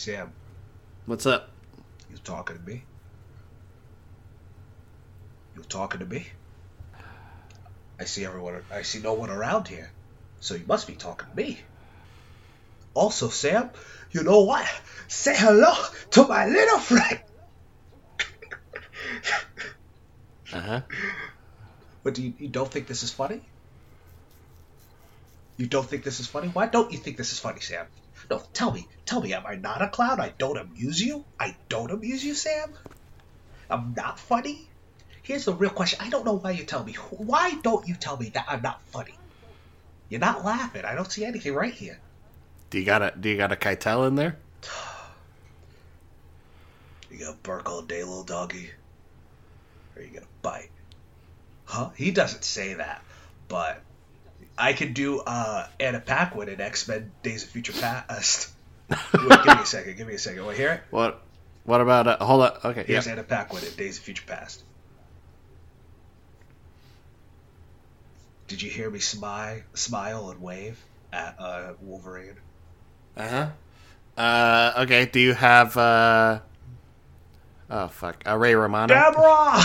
Sam, What's up? you talking to me? You talking to me? I see everyone. I see no one around here, so you must be talking to me. Also, Sam, you know what? Say hello to my little friend. Uh huh. But do you, you don't think this is funny? You don't think this is funny? Why don't you think this is funny, Sam? No, tell me. Tell me, am I not a clown? I don't amuse you? I don't amuse you, Sam? I'm not funny? Here's the real question. I don't know why you tell me. Why don't you tell me that I'm not funny? You're not laughing. I don't see anything right here. Do you got a Do you got a Keitel in there? You gonna bark all day, little doggy? Or you gonna bite? Huh? He doesn't say that, but I could do uh, Anna Paquin in X Men Days of Future Past. Wait, give me a second. Give me a second. Want to hear it? What What about? Uh, hold on. Okay. Here's Yeah. Anna Paquin in Days of Future Past. Did you hear me smile, smile and wave at uh, Wolverine? Uh huh. Uh. Okay. Do you have? uh Oh fuck. Uh, Ray Romano. Deborah!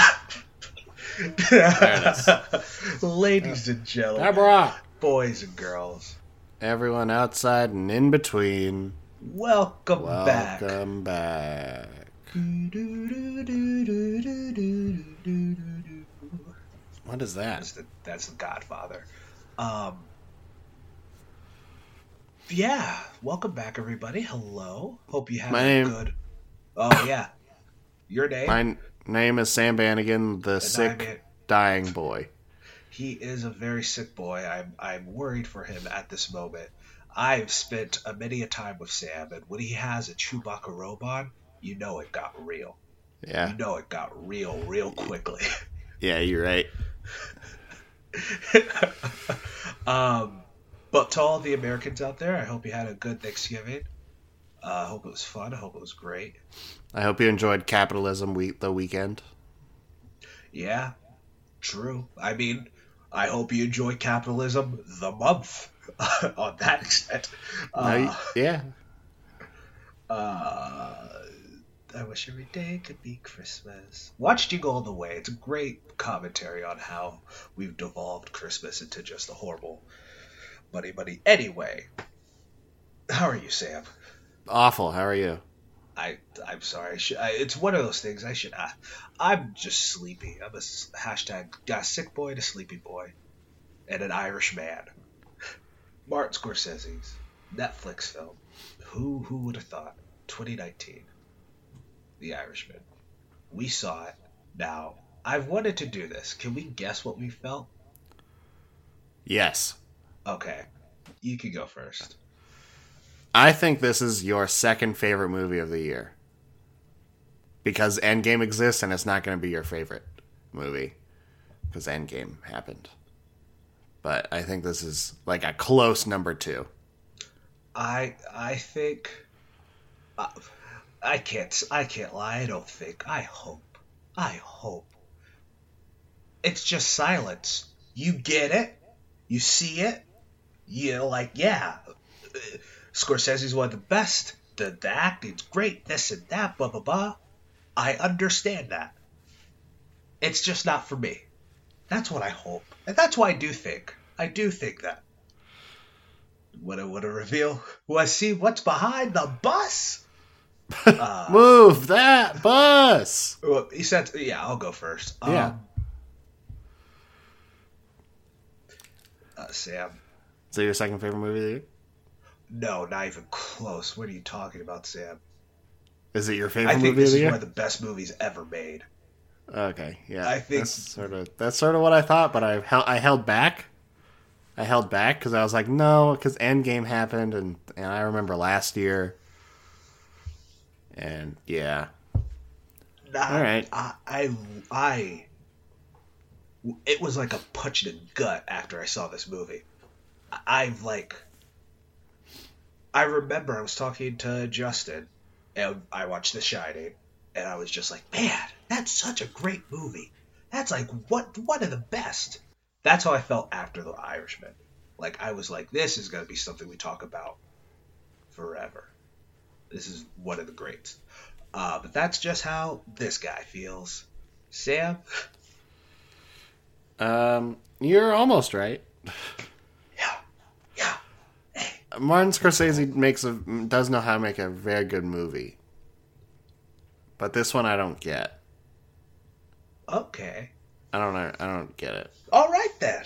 Ladies and gentlemen, Deborah. Boys and girls, Everyone outside and in between. welcome, back. Welcome back. What is that? That's the that's the Godfather. Um, yeah, welcome back, everybody. Hello. Hope you had My a name- good. Oh yeah, your name. My name is Sam Bannigan, the And sick, dying boy. He is a very sick boy. I'm I'm worried for him at this moment. I've spent a many a time with Sam, and when he has a Chewbacca robe on, you know it got real. Yeah. You know it got real, real quickly. Yeah, you're right. um, but to all the Americans out there, I hope you had a good Thanksgiving. Uh, I hope it was fun. I hope it was great. I hope you enjoyed capitalism week the weekend. Yeah, true. I mean, I hope you enjoy capitalism the month on that extent. Uh, y- yeah. uh, I wish every day could be Christmas. Watch Jingle All the Way. It's a great commentary on how we've devolved Christmas into just a horrible buddy buddy. Anyway, how are you, Sam? Awful. How are you? I I'm sorry. I should, I, it's one of those things. I should. I, I'm just sleepy. I'm a hashtag got a sick boy and a sleepy boy, and an Irish man. Martin Scorsese's Netflix film. Who who would have thought? 2019. The Irishman. We saw it. Now I've wanted to do this. Can we guess what we felt? Yes. Okay, you can go first. I think this is your second favorite movie of the year. Because Endgame exists and it's not going to be your favorite movie. Because Endgame happened. But I think this is like a close number two. I I think I, I can't I can't lie. I don't think. I hope. I hope. It's just silence. You get it. You see it. You're like, yeah. uh, Scorsese's one of the best. The, the acting's great. This and that. Blah blah blah. I understand that. It's just not for me. That's what I hope, and that's why I do think. I do think that. What a what a reveal! Well, see what's behind the bus. Uh, Move that bus! well, he said, "Yeah, I'll go first. Um, Yeah. Uh, Sam, Is that your second favorite movie no, not even close. What are you talking about, Sam? Is it your favorite I think movie this is year? one of the best movies ever made. Okay, yeah. I think- that's sort of that's sort of what I thought, but I held I held back. I held back because I was like, no, because Endgame happened, and and I remember last year, and yeah, Nah, All right. I, I, I, it was like a punch in the gut after I saw this movie. I've like, I remember I was talking to Justin, and I watched The Shining, and I was just like, man, that's such a great movie. That's like what one of the best. That's how I felt after The Irishman. Like I was like, this is gonna be something we talk about forever. This is one of the greats. Uh, but that's just how this guy feels. Sam? Um, you're almost right. Martin Scorsese makes a does know how to make a very good movie, but this one I don't get. Okay. I don't know. I don't get it. All right then.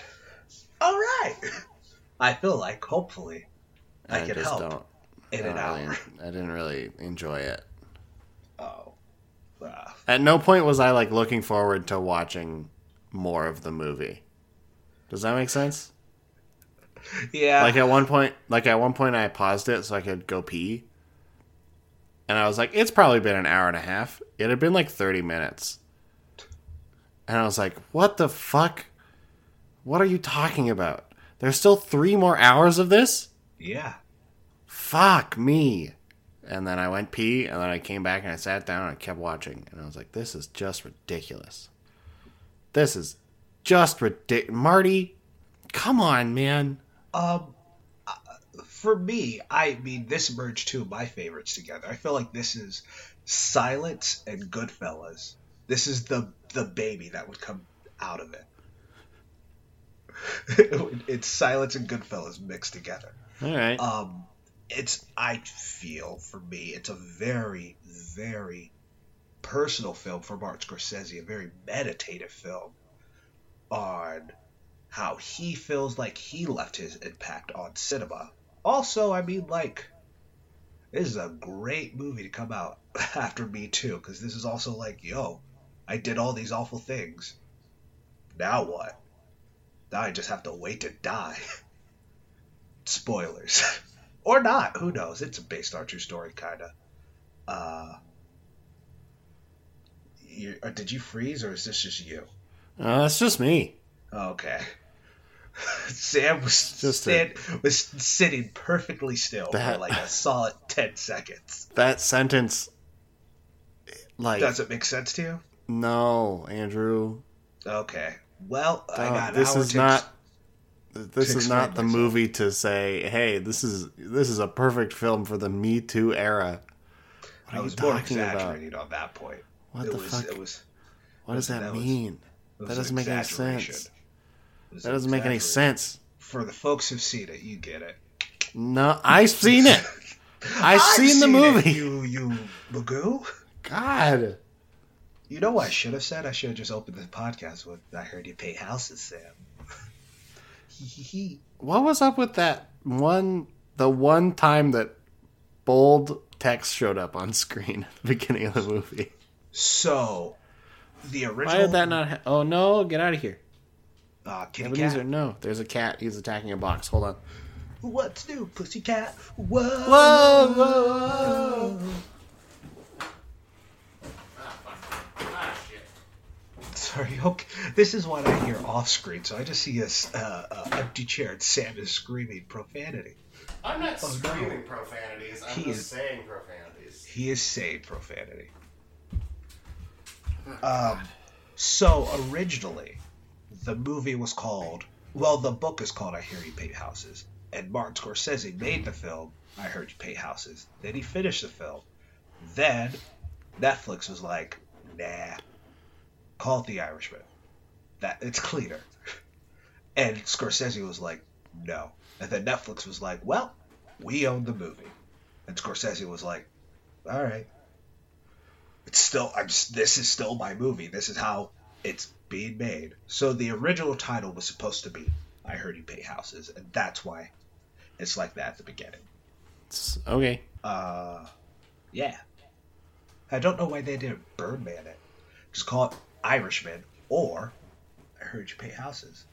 All right. I feel like hopefully I, can help don't. in I, an don't hour. really, I didn't really enjoy it. Oh. Uh, At no point was I like looking forward to watching more of the movie. Does that make sense? yeah. Like at one point, like at one point, I paused it so I could go pee, and I was like, "It's probably been an hour and a half." It had been like thirty minutes, and I was like, "What the fuck? What are you talking about? There's still three more hours of this? yeah. Fuck me!" And then I went pee, and then I came back and I sat down and I kept watching, and I was like, "This is just ridiculous. This is just ridiculous." Marty, come on, man. Um, uh, for me, I mean, this merged two of my favorites together. I feel like this is Silence and Goodfellas. This is the the baby that would come out of it. it's Silence and Goodfellas mixed together. All right. Um, it's I feel for me, it's a very very personal film for Martin Scorsese, a very meditative film on how he feels like he left his impact on cinema. Also, I mean, like, this is a great movie to come out after Me Too, because this is also like, yo, I did all these awful things. Now what? Now I just have to wait to die. Spoilers. or not, who knows? It's based on true story, kind of. Uh, you, or did you freeze, or is this just you? Uh, that's just me. Okay. Sam was Just stand, was sitting perfectly still for like a solid ten seconds. That sentence, like, Does it make sense to you? no, Andrew. Okay. Well, I uh, got this is not. This is not the myself. movie to say, "Hey, this is this is a perfect film for the Me Too era." What I are you was more talking about? exaggerating on that point. What it the was, fuck? It was. What does that, that mean? was That doesn't make any sense. It was That doesn't make any sense. For the folks who've seen it, you get it. No, I've seen it. I've, seen, the it, movie. you, you magoo. God. You know what I should have said? I should have just opened the podcast with "I heard you pay houses, Sam." What was up with that one? The one time that bold text showed up on screen at the beginning of the movie. So, the original. Why did that not? Ha- oh no! Get out of here! Uh, kitty Ebenezer, cat. no. There's a cat. He's attacking a box. Hold on. What's new, pussycat? Whoa. Whoa! Whoa! Ah fuck! Ah shit! Sorry. Okay. This is what I hear off screen. So I just see a s- uh, uh, empty chair and Sam is screaming profanity. I'm not Oh, no. screaming profanities. I'm He just is- saying profanities. He is saying profanity. Um, so originally, the movie was called. Well, the book is called "I Hear You Paint Houses," and Martin Scorsese made the film "I Heard You Paint Houses." Then he finished the film. Then Netflix was like, "Nah, call it The Irishman. That it's cleaner." And Scorsese was like, "No." And then Netflix was like, "Well, we own the movie." And Scorsese was like, all right. It's still I'm this is still my movie. This is how it's being made. So the original title was supposed to be I heard you pay houses, and that's why it's like that at the beginning. It's- okay. Uh yeah. I don't know why they didn't Birdman it. Just call it Irishman or I heard you pay houses.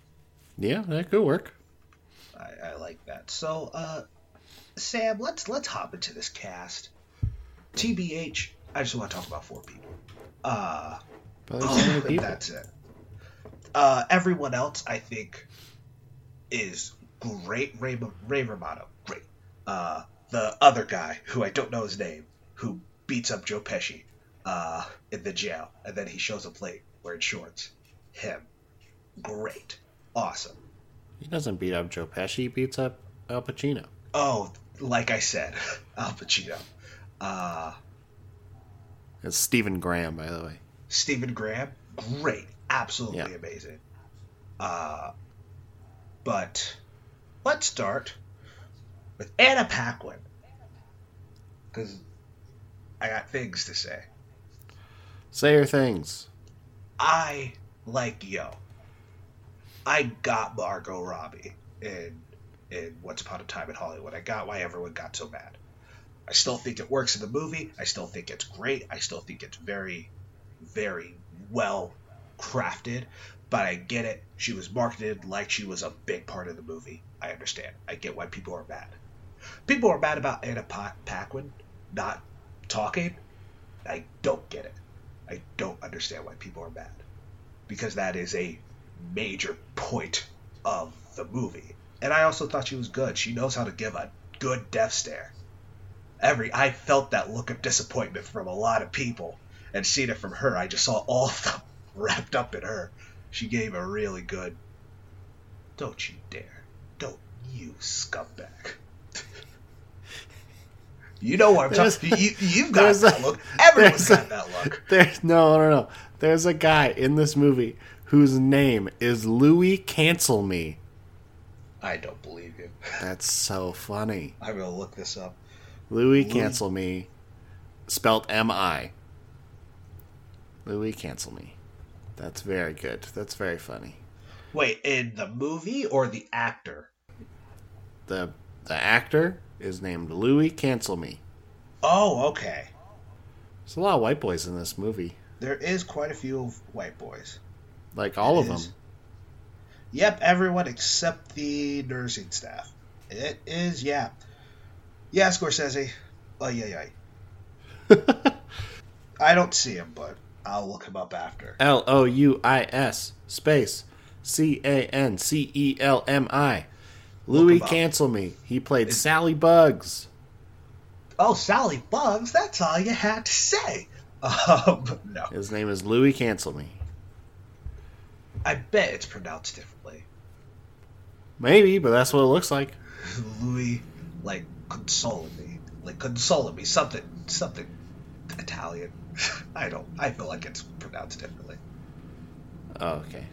Yeah, that could work. I, I like that. So, uh, Sam, let's let's hop into this cast. TBH, I just want to talk about four people. Uh, But there's so many people. that's it. Uh, everyone else, I think, is great. Ray, Ray Romano, great. Uh, the other guy, who I don't know his name, who beats up Joe Pesci uh, in the jail, and then he shows up late wearing shorts. Him, great, awesome. He doesn't beat up Joe Pesci. He beats up Al Pacino. Oh, like I said, Al Pacino. Uh, It's Stephen Graham, by the way. Stephen Graham, great, absolutely Yeah. amazing. Uh, but let's start with Anna Paquin because I got things to say. Say your things. I like Yo. I got Margot Robbie in in Once Upon a Time in Hollywood. I got why everyone got so mad. I still think it works in the movie. I still think it's great. I still think it's very, very well crafted. But I get it. She was marketed like she was a big part of the movie. I understand. I get why people are mad. People are mad about Anna pa- Paquin not talking. I don't get it. I don't understand why people are mad. Because that is a major point of the movie. And I also thought she was good. She knows how to give a good death stare. Every I felt that look of disappointment from a lot of people, and seeing it from her, I just saw all of them wrapped up in her. She gave a really good. Don't you dare! Don't you scumbag! you know what I'm There's- talking. You, you've got that a- look. Everyone's there's a- got that look. There's no, no, no. There's a guy in this movie whose name is Louis Cancel Me. I don't believe you. That's so funny. I'm gonna look this up. Louis Louis- Cancel Me, spelt M I. Louis Cancel Me. That's very good. That's very funny. Wait, in the movie or the actor? The the actor is named Louis Cancel Me. Oh, okay. There's a lot of white boys in this movie. There is quite a few white boys. Like all It of them. Yep, everyone except the nursing staff. It is, yeah. Yeah, Scorsese. Oh, yeah, yeah. I don't see him, but I'll look him up after. L O U I S space C A N C E L M I. Louis. Cancel Me. He played Sally Bugs. Oh, Sally Bugs, that's all you had to say. Um, no. His name is Louis Cancel Me. I bet it's pronounced differently. Maybe, but that's what it looks like. Louis, like, consoling me. Like, consoling me. Something, something Italian. I don't, I feel like it's pronounced differently. Oh, okay.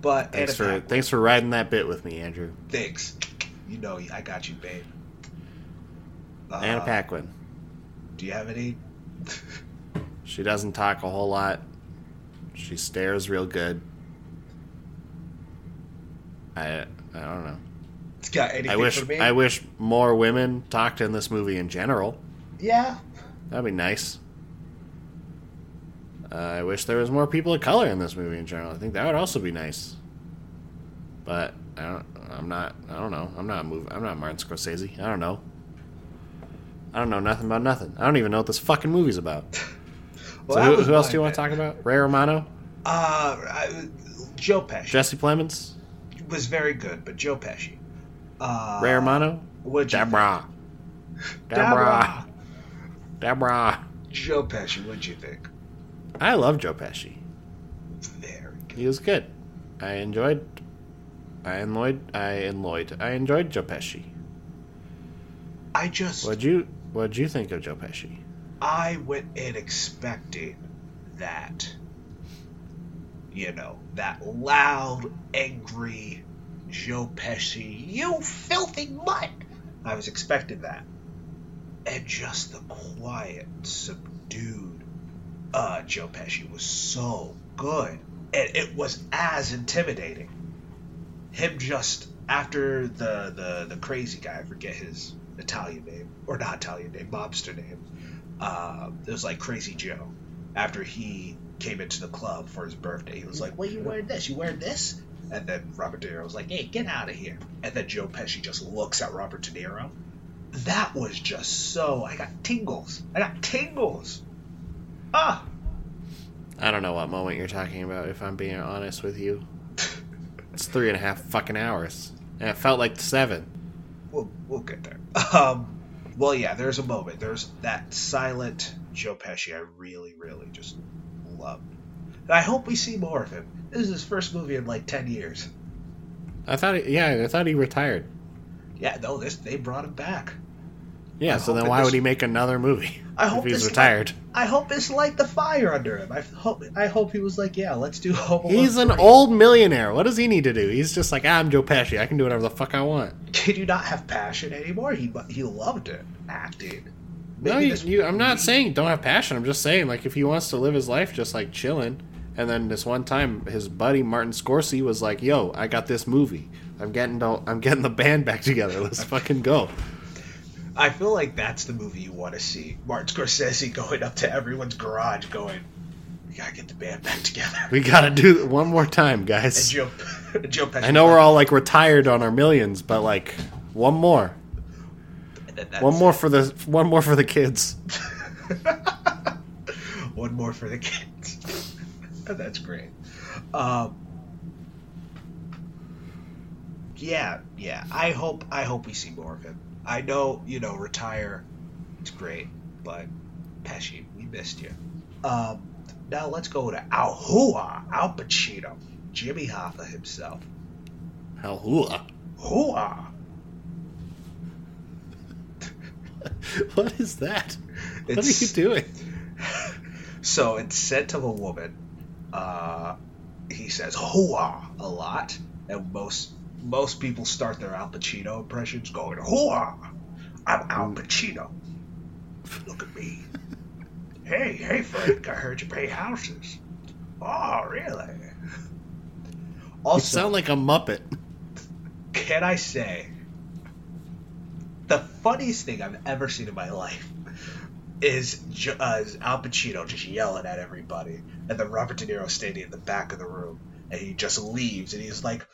But, Thanks for Paquin, thanks for riding that bit with me, Andrew. Thanks. You know, I got you, babe. Uh, Anna Paquin. Do you have any? She doesn't talk a whole lot. She stares real good. I I don't know. It's got anything I wish for me? I wish more women talked in this movie in general. yeah. That'd be nice. Uh, I wish there was more people of color in this movie in general. I think that would also be nice. But I don't. I'm not. I don't know. I'm not moving. I'm not Martin Scorsese. I don't know. I don't know nothing about nothing. I don't even know what this fucking movie's about. Well, so who, who else do you want to talk about? Ray Romano, Uh, I, Joe Pesci Jesse Plemons, was very good, but Joe Pesci. Uh, Ray Romano, What'd you Deborah? Deborah, Deborah. Joe Pesci, what'd you think? I love Joe Pesci. Very good. He was good. I enjoyed. I enjoyed. I enjoyed. I enjoyed Joe Pesci. I just, What'd you What'd you think of Joe Pesci? I went in expecting that, you know, that loud, angry Joe Pesci, you filthy mutt. I was expecting that. And just the quiet, subdued, uh, Joe Pesci was so good. And it was as intimidating. Him just, after the, the, the crazy guy, I forget his Italian name, or not Italian name, mobster name, uh, it was like Crazy Joe. After he came into the club for his birthday, he was like, "Well, you wearing this? You wearing this?" And then Robert De Niro was like, "Hey, get out of here!" And then Joe Pesci just looks at Robert De Niro. That was just so. I got tingles. I got tingles. Ah, I don't know what moment you're talking about. If I'm being honest with you, it's three and a half fucking hours, and it felt like seven. we'll we'll get there. Um, well, yeah, there's a moment. There's that silent Joe Pesci. I really, really just loved. And I hope we see more of him. This is his first movie in like ten years. I thought, he, yeah, I thought he retired. Yeah, no, this they brought him back. Yeah, I so then why would he make another movie I if hope he's this retired? I hope this light the fire under him. I hope I hope he was like, yeah, let's do Home Alone He's an 3. old millionaire. What does he need to do? He's just like, "Ah, I'm Joe Pesci. I can do whatever the fuck I want. Did you not have passion anymore? He he loved it, acting. no, you, you, I'm not saying don't have passion. I'm just saying, like, if he wants to live his life just like chilling, and then this one time his buddy Martin Scorsese was like, "Yo, I got this movie. I'm getting the, I'm getting the band back together. Let's fucking go." I feel like that's the movie you want to see. Martin Scorsese going up to everyone's garage, going, "We gotta get the band back together." We gotta do it one more time, And guys. Joe, Joe Pesci. I know we're all like retired on our millions, but like one more, And one more it. for the one more for the kids. one more for the kids. that's great. Um, yeah, yeah. I hope I hope we see more of him. I know, you know, retire. It's great, but Pesci, we missed you. Um, now let's go to Al Hua, Al Pacino, Jimmy Hoffa himself. Hell, hula. Hua. What is that? What It's- are you doing? So in Scent of a Woman, uh, he says "hua" a lot, and most most people start their Al Pacino impressions going "hooah." I'm Al Pacino. Look at me. Hey, hey, Frank! I heard you pay houses. Oh, really? You Also, sound like a muppet. can I say the funniest thing I've ever seen in my life is, uh, is Al Pacino just yelling at everybody, and then Robert De Niro standing in the back of the room, and he just leaves, and he's like,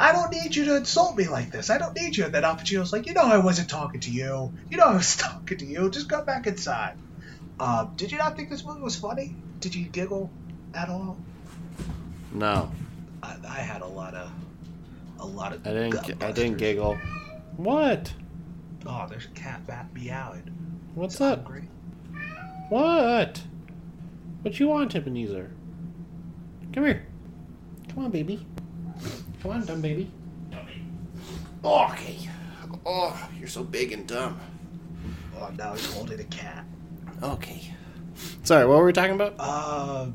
"I don't need you to insult me like this. I don't need you." And then Al Pacino's like, "You know, I wasn't talking to you. You know, I was talking to you. Just go back inside." Um, did you not think this movie was funny? Did you giggle at all? No, I, I had a lot of, a lot of. I didn't. I didn't giggle. What? Oh, there's a cat bat meowing. What's It's up? hungry. What? What you want, Ebenezer? Come here. Come on, baby. Come on, dumb baby. Okay. Oh, you're so big and dumb. Oh, now he's holding a cat. Okay. Sorry, what were we talking about? Uh,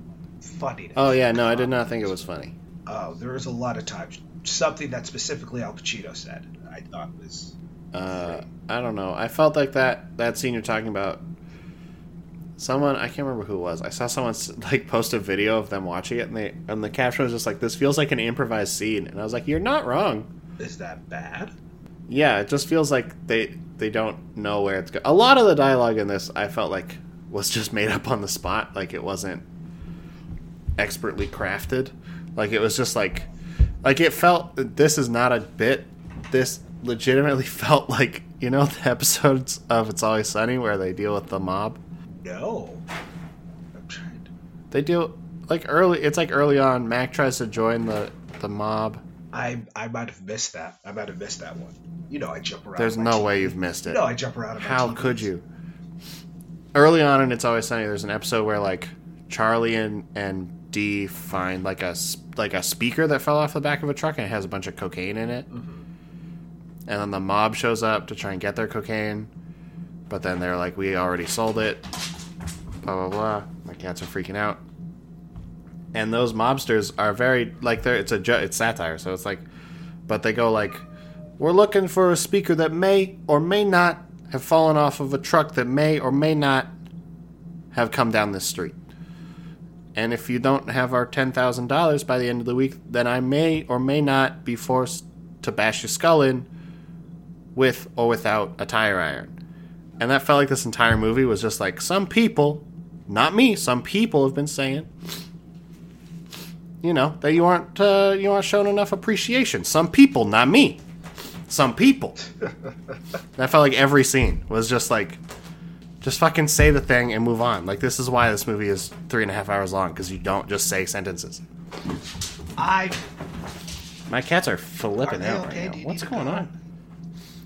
funny. Oh yeah, no, I did not think it was funny. Oh, there was a lot of times something that specifically Al Pacino said. I thought was Uh, I don't know. I felt like that that scene you're talking about. Someone I can't remember who it was. I saw someone like post a video of them watching it, and they and the caption was just like, "This feels like an improvised scene," and I was like, "You're not wrong." is that bad? Yeah, it just feels like they they don't know where it's going. A lot of the dialogue in this, I felt like, was just made up on the spot. Like it wasn't expertly crafted. Like it was just like, like it felt. This is not a bit. This legitimately felt like you know the episodes of It's Always Sunny where they deal with the mob. No. I'm trying. To... They do like early. It's like early on. Mac tries to join the the mob. I I might have missed that. I might have missed that one. You know, I jump around. There's no TV. way you've missed it. Know, I jump around. How TVs. could you? Early on and It's Always Sunny, there's an episode where like Charlie and and Dee find like a like a speaker that fell off the back of a truck and it has a bunch of cocaine in it. Mm-hmm. And then the mob shows up to try and get their cocaine, but then they're like, "We already sold it." Blah blah blah. My cats are freaking out. And those mobsters are very like they're it's a ju- it's satire, so it's like, but they go like, we're looking for a speaker that may or may not have fallen off of a truck that may or may not have come down this street. And if you don't have our $10,000 by the end of the week, then I may or may not be forced to bash your skull in with or without a tire iron. And that felt like this entire movie was just like some people, not me, some people have been saying, you know, that you aren't uh, you aren't showing enough appreciation. Some people, not me. Some people. that felt like every scene was just like, just fucking say the thing and move on. Like this is why this movie is three and a half hours long because you don't just say sentences. I My cats are flipping Are out okay? right now. What's going on?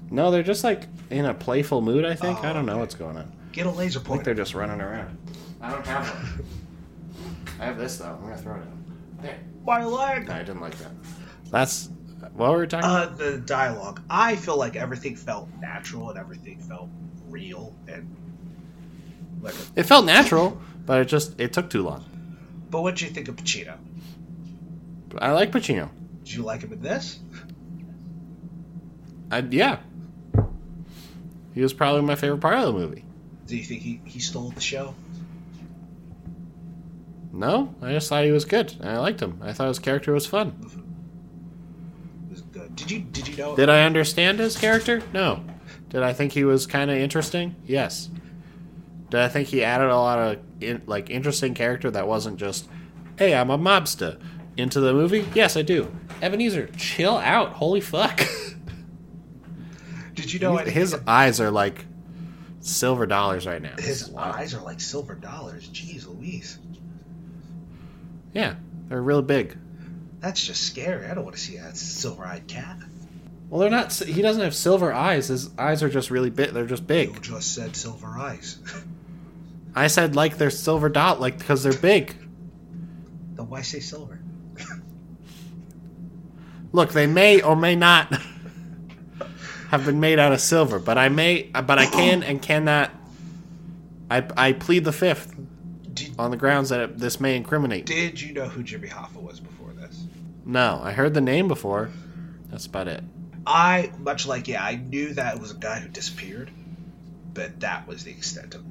No, they're just like in a playful mood. I think. Oh, I don't know okay. what's going on. get a laser I think pointer. they're just running around. I don't have one. I have this though. I'm gonna throw it out. There. My leg. No, I didn't like that. That's what were we talking about? Uh, the dialogue. I feel like everything felt natural and everything felt real and like. A, It felt natural, but it just it took too long. but what did you think of Pacino? I like Pacino. Did you like him in this? I, yeah, he was probably my favorite part of the movie. Do you think he, he stole the show? No, I just thought he was good. I liked him. I thought his character was fun. Was good. Uh, did you did you know? Did I understand his character? No. Did I think he was kind of interesting? Yes. Did I think he added a lot of in, like interesting character that wasn't just, "Hey, I'm a mobster," into the movie? Yes, I do. Ebenezer, chill out. Holy fuck. did you know anything his eyes are like silver dollars right now. His Wow. eyes are like silver dollars. Jeez Louise. Yeah, they're real big. That's just scary. I don't want to see that silver eyed cat. Well, they're not. He doesn't have silver eyes. His eyes are just really big. They're just big. You big. just said silver eyes. I said like they're silver dot, like because they're big. then why say silver? Look, they may or may not have been made out of silver, but I may, but I can and cannot. I I plead the fifth Did, on the grounds that it, this may incriminate. did you know who Jimmy Hoffa was before this? No, I heard the name before. That's about it. I, much like, yeah, I knew that it was a guy who disappeared, but that was the extent of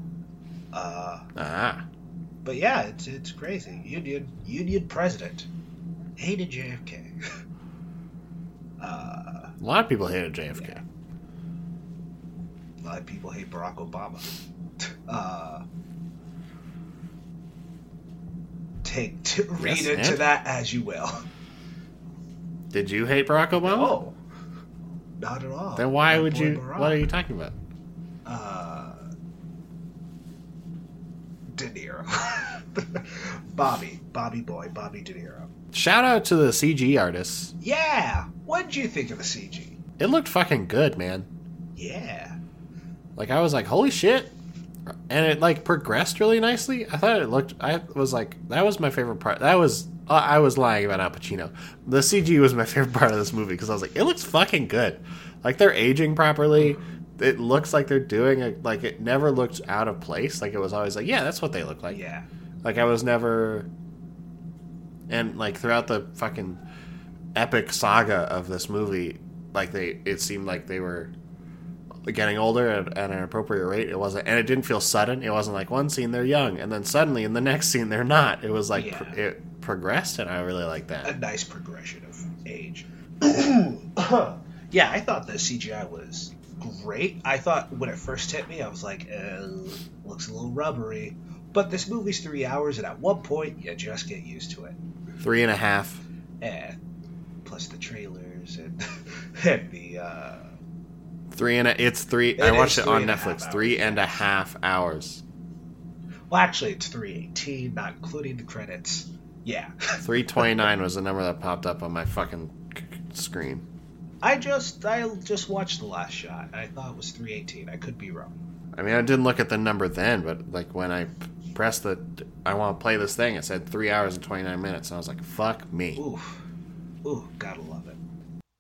uh, Ah, But yeah, it's it's crazy. Union Union president hated JFK. uh, a lot of people hated JFK. a lot of people hate Barack Obama. Uh, to read Yes, into that as you will. Did you hate Barack Obama? No, not at all. Then why My would you? Barack. What are you talking about? Uh, De Niro, Bobby, Bobby boy, Bobby De Niro. Shout out to the CG artists. Yeah, what did you think of the CG? It looked fucking good, man. Yeah. Like I was like, holy shit. And it like progressed really nicely. I thought it looked. I was like, that was my favorite part. That was. Uh, I was lying about Al Pacino. The CG was my favorite part of this movie because I was like, it looks fucking good. Like they're aging properly. It looks like they're doing it. Like it never looked out of place. Like it was always like, yeah, that's what they look like. Yeah. Like I was never. And like throughout the fucking epic saga of this movie, like they, it seemed like they were getting older at, at an appropriate rate. It wasn't, and it didn't feel sudden. It wasn't like one scene they're young, and then suddenly in the next scene they're not. It was like Yeah. pr- it progressed, and I really like that. A nice progression of age. yeah, I thought the CGI was great. I thought when it first hit me, I was like, uh, looks a little rubbery. But this movie's three hours, and at one point, you just get used to it. Three and a half. And plus the trailers and, and the. Uh, Three and a, it's three. It I watched it on and a half Netflix. Three and a half hours. well, actually, it's 318, not including the credits. Yeah. Three twenty nine was the number that popped up on my fucking screen. I just I just watched the last shot. And I thought it was 318. I could be wrong. I mean, I didn't look at the number then, but like when I pressed the, I want to play this thing, it said three hours and 29 minutes. And I was like, fuck me. Oof. Ooh, gotta love it.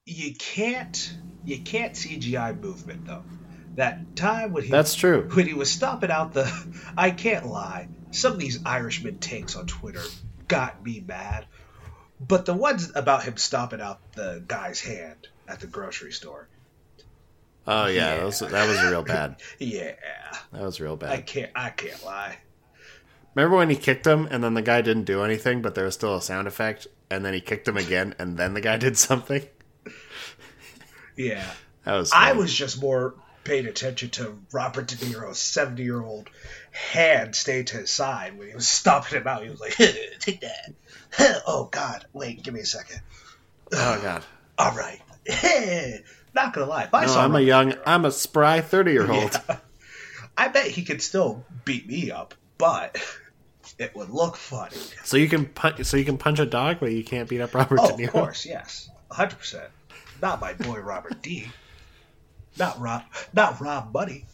You can't you can't CGI movement though. That time when he That's true. when he was stomping out the I can't lie, some of these Irishman takes on Twitter got me mad. But the ones about him stomping out the guy's hand at the grocery store. Oh, yeah, Yeah. That, was, that was real bad. Yeah. That was real bad. I can't I can't lie. Remember when he kicked him and then the guy didn't do anything, but there was still a sound effect? And then he kicked him again and then the guy did something? Yeah. That was. I was just more paying attention to Robert De Niro's 70 year old hand staying to his side when he was stomping him out. He was like, take that. oh, God. Wait, give me a second. Oh, God. All right. Not going to lie. If I No, saw I'm a Robert- young, I'm a spry 30 year old. Yeah. I bet he could still beat me up, but it would look funny. So you can punch, so you can punch a dog, but you can't beat up Robert Oh, De Niro. of course, yes. 100%. Not my boy Robert D. Not Rob, not Rob Buddy.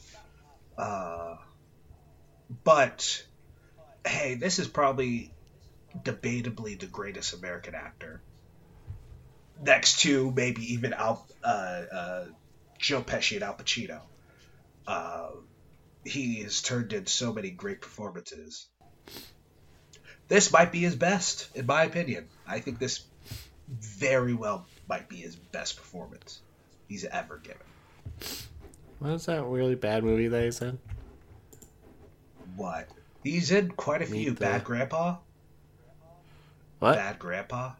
Uh, but hey, this is probably debatably the greatest American actor. Next to maybe even Al, uh, uh, Joe Pesci and Al Pacino. Uh, he has turned in so many great performances. This might be his best, in my opinion. I think this very well might be his best performance he's ever given. What is that really bad movie that he's in? What? He's in quite a Meet few. the- Bad Grandpa? What? Bad Grandpa?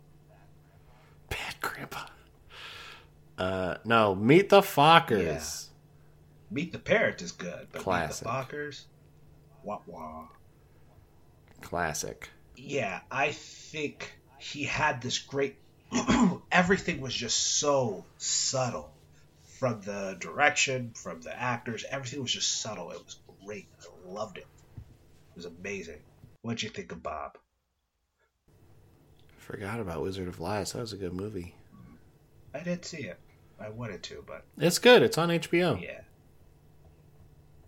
Bad Grandpa. Uh, no, Meet the Fockers. Meet the Parents is good, but Classic. Meet the Fockers? Wah wah. Classic. Yeah, I think he had this great. Everything was just so subtle. From the direction, from the actors, everything was just subtle. It was great. I loved it. It was amazing. What'd you think of Bob? Forgot about Wizard of Lies. That was a good movie. I didn't see it. I wanted to, but It's good. It's on HBO. yeah.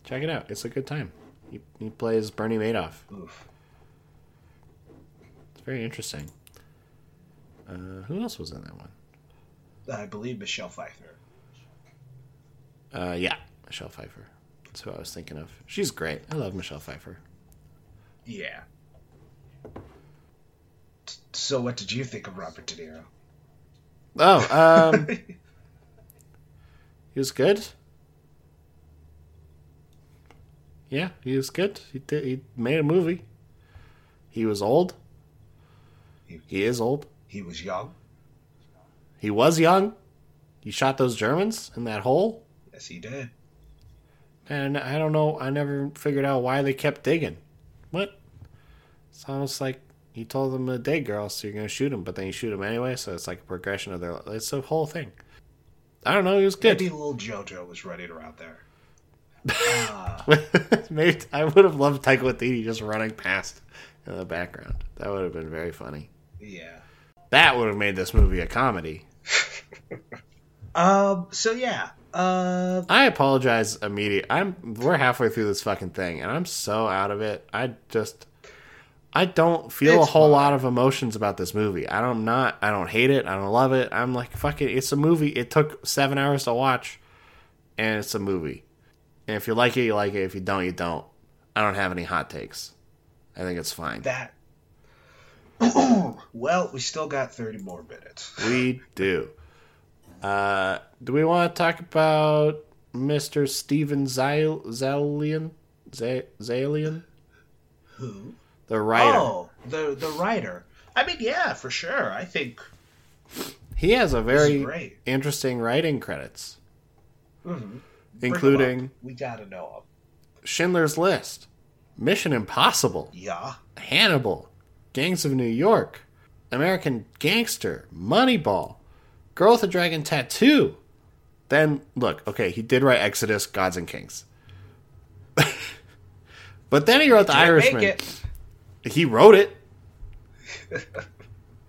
Check it out. It's a good time. He, he plays Bernie Madoff. Oof. It's very interesting. Uh, who else was in that one? I believe Michelle Pfeiffer. Uh, yeah, Michelle Pfeiffer. That's who I was thinking of. She's great. I love Michelle Pfeiffer. Yeah. So, what did you think of Robert De Niro? Oh, um, he was good. Yeah, he was good. He did, he made a movie. He was old. He is old. He was young. He was young. He shot those Germans in that hole. Yes, he did. And I don't know. I never figured out why they kept digging. What? It's almost like he told them to dig, girl, so you're gonna shoot him, but then you shoot him anyway. So it's like a progression of their. It's a whole thing. I don't know. He was good. Maybe little JoJo was running around there. Ah, Maybe I would have loved Taika Waititi just running past in the background. That would have been very funny. yeah. That would have made this movie a comedy. Um. So yeah. Uh. I apologize immediately. I'm we're halfway through this fucking thing, and I'm so out of it. I just I don't feel a whole fine. lot of emotions about this movie. I don't not I don't hate it. I don't love it. I'm like fuck it. It's a movie. It took seven hours to watch, and it's a movie. And if you like it, you like it. If you don't, you don't. I don't have any hot takes. I think it's fine. That. well, we still got thirty more minutes. We do. Uh, do we want to talk about Mr. Steven Zaillian? Zaillian? Who? The writer. Oh, the the writer. I mean, yeah, for sure. I think He has a very great. interesting writing credits, Mhm. Including we gotta know him. Schindler's List, Mission Impossible, Yeah. Hannibal, Gangs of New York, American Gangster, Moneyball, Girl with a Dragon Tattoo. Then, look, okay, he did write Exodus, Gods and Kings. but then he wrote The Can't Irishman. He wrote it.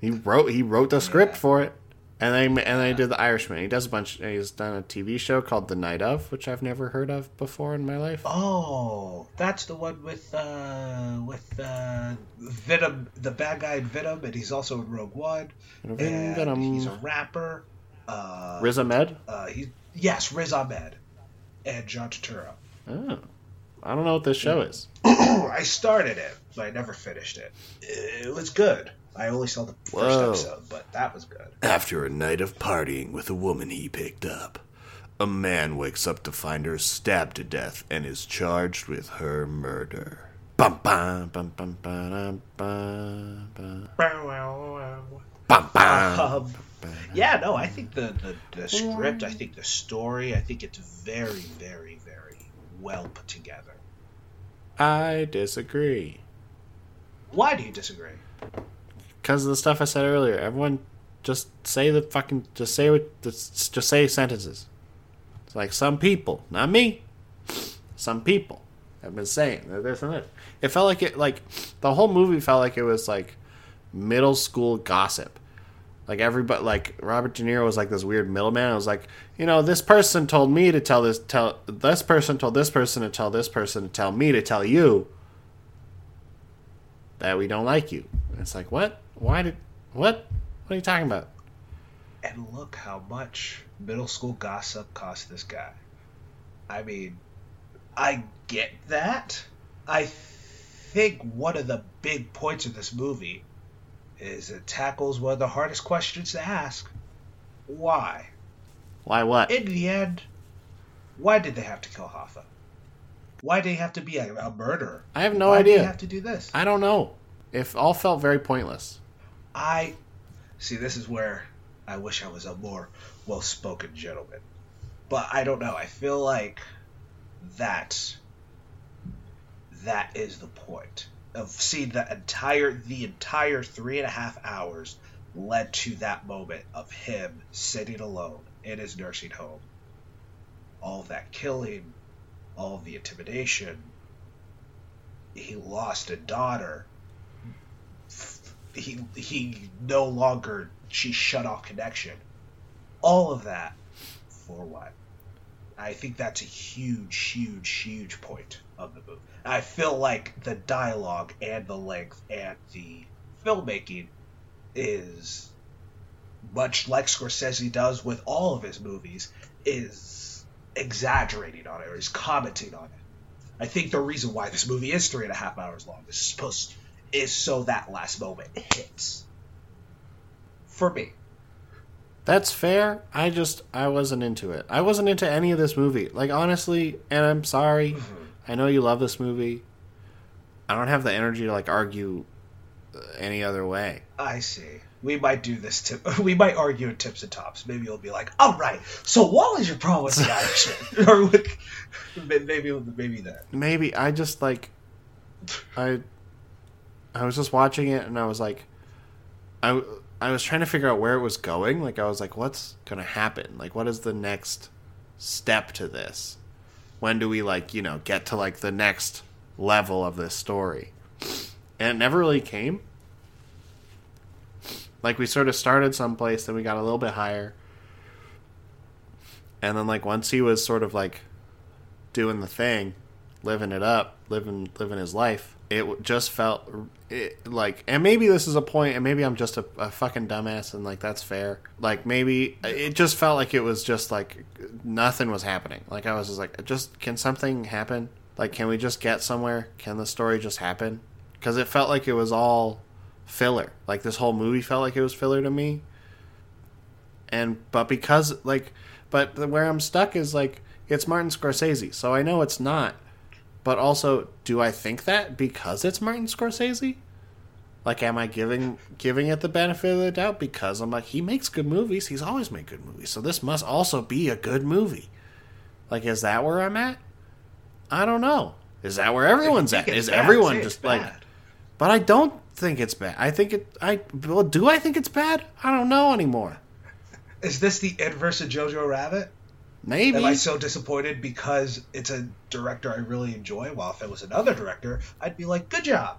he wrote he wrote the script Yeah. for it. And they and they did The Irishman. He does a bunch he's done a TV show called The Night of, which I've never heard of before in my life. Oh, that's the one with uh with uh Venom, the bad guy in Venom, and he's also in Rogue One. And Venom. he's a rapper. Uh, Riz Ahmed? uh, he's yes, Riz Ahmed, and John Turturro. Oh. I don't know what this show is. I started it, but I never finished it. It was good. I only saw the first Whoa. episode, but that was good. After a night of partying with a woman he picked up, a man wakes up to find her stabbed to death and is charged with her murder. Bum bum bum bum bum bum bum. Bum bum. Um, yeah, no, I think the, the, the script, I think the story, I think it's very, very, very well put together. I disagree. Why do you disagree? Because of the stuff I said earlier. Everyone just say the fucking just say what just, just say sentences. It's like some people, not me. Some people have been saying that this and this. It felt like it like the whole movie felt like it was like middle school gossip. Like everybody like Robert De Niro was like this weird middleman. It was like, you know, this person told me to tell this tell this person told this person to tell this person to tell me to tell you that we don't like you. And it's like, what? Why did what? What are you talking about? And look how much middle school gossip cost this guy. I mean, I get that. I think one of the big points of this movie is it tackles one of the hardest questions to ask. Why? Why what? In the end, why did they have to kill Hoffa? Why did he have to be a, a murderer? I have no why idea. Did he have to do this? I don't know. It all felt very pointless. I see. This is where I wish I was a more well-spoken gentleman, but I don't know. I feel like that that is the point of seeing the entire the entire three and a half hours led to that moment of him sitting alone in his nursing home. All that killing, all the intimidation. He lost a daughter. He he no longer she shut off connection. All of that for what? I think that's a huge, huge, huge point of the movie. I feel like the dialogue and the length and the filmmaking is much like Scorsese does with all of his movies, is exaggerating on it or is commenting on it. I think the reason why this movie is three and a half hours long is supposed is so that last moment hits. For me. That's fair. I just I wasn't into it. I wasn't into any of this movie. Like honestly, and I'm sorry. Mm-hmm. I know you love this movie. I don't have the energy to like argue uh, any other way. I see. We might do this tip. We might argue in tips and tops. Maybe you'll be like, "All right, so what was your problem with the Irishman?" or with, maybe maybe that. Maybe I just like I I was just watching it and I was like I I was trying to figure out where it was going. Like I was like, what's gonna happen? Like what is the next step to this? When do we like, you know, get to like the next level of this story? And it never really came. Like we sort of started someplace, then we got a little bit higher. And then like once he was sort of like doing the thing, living it up, living living his life, it just felt it, like and maybe this is a point and maybe i'm just a, a, fucking dumbass and like that's fair. Like maybe uh, it just felt like it was just like nothing was happening. Like i was just like uh, just can something happen? Like can we just get somewhere? Can the story just happen? Because it felt like it was all filler. Like this whole movie felt like it was filler to me. And but because like but where i'm stuck is like it's martin scorsese so i know it's not but also, do I think that because it's Martin Scorsese? Like, am I giving giving it the benefit of the doubt because I'm like he makes good movies? He's always made good movies, so this must also be a good movie. Like, is that where I'm at? I don't know. Is that where everyone's at? Is bad, everyone just like? But I don't think it's bad. I think it. I well, do I think it's bad? I don't know anymore. Is this the inverse of Jojo Rabbit? Maybe. Am I so disappointed because it's a director I really enjoy? While if it was another director, I'd be like, "Good job."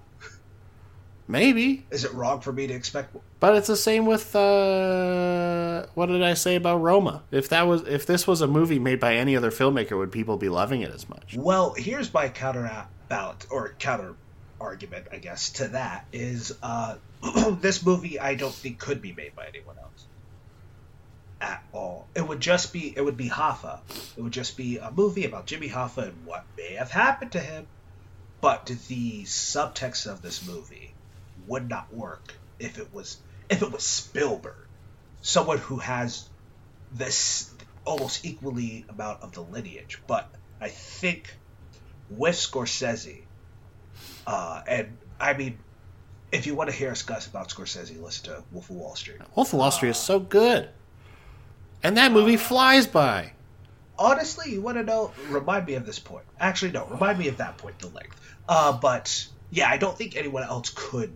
Maybe. Is it wrong for me to expect? But it's the same with uh, what did I say about Roma? If that was if this was a movie made by any other filmmaker, would people be loving it as much? Well, here's my counter ballot or counter argument, I guess, to that is uh, this movie I don't think could be made by anyone else at all. It would just be it would be Hoffa. It would just be a movie about Jimmy Hoffa and what may have happened to him. But the subtext of this movie would not work if it was if it was Spielberg, someone who has this almost equally amount of the lineage. But I think with Scorsese, uh, and I mean, if you want to hear us discuss about Scorsese, listen to Wolf of Wall Street. Wolf of Wall Street is so good, and that movie flies by. Honestly, you want to know? Remind me of this point. Actually, no. Remind me of that point. The length. Uh, but yeah, I don't think anyone else could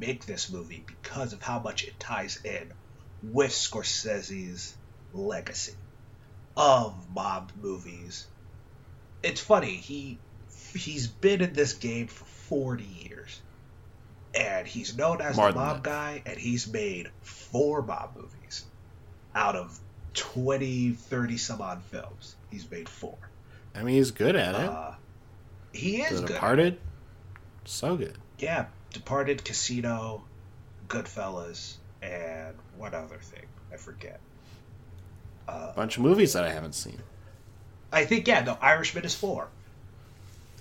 make this movie because of how much it ties in with Scorsese's legacy of mob movies. It's funny he he's been in this game for forty years, and he's known as More the mob guy, and he's made four mob movies out of 20, 30 some odd films. He's made four. I mean, he's good at it. Uh, he is the good. Departed, so good. Yeah, Departed, Casino, Goodfellas, and one other thing I forget. A bunch of movies that I haven't seen. I think yeah, no, Irishman is four.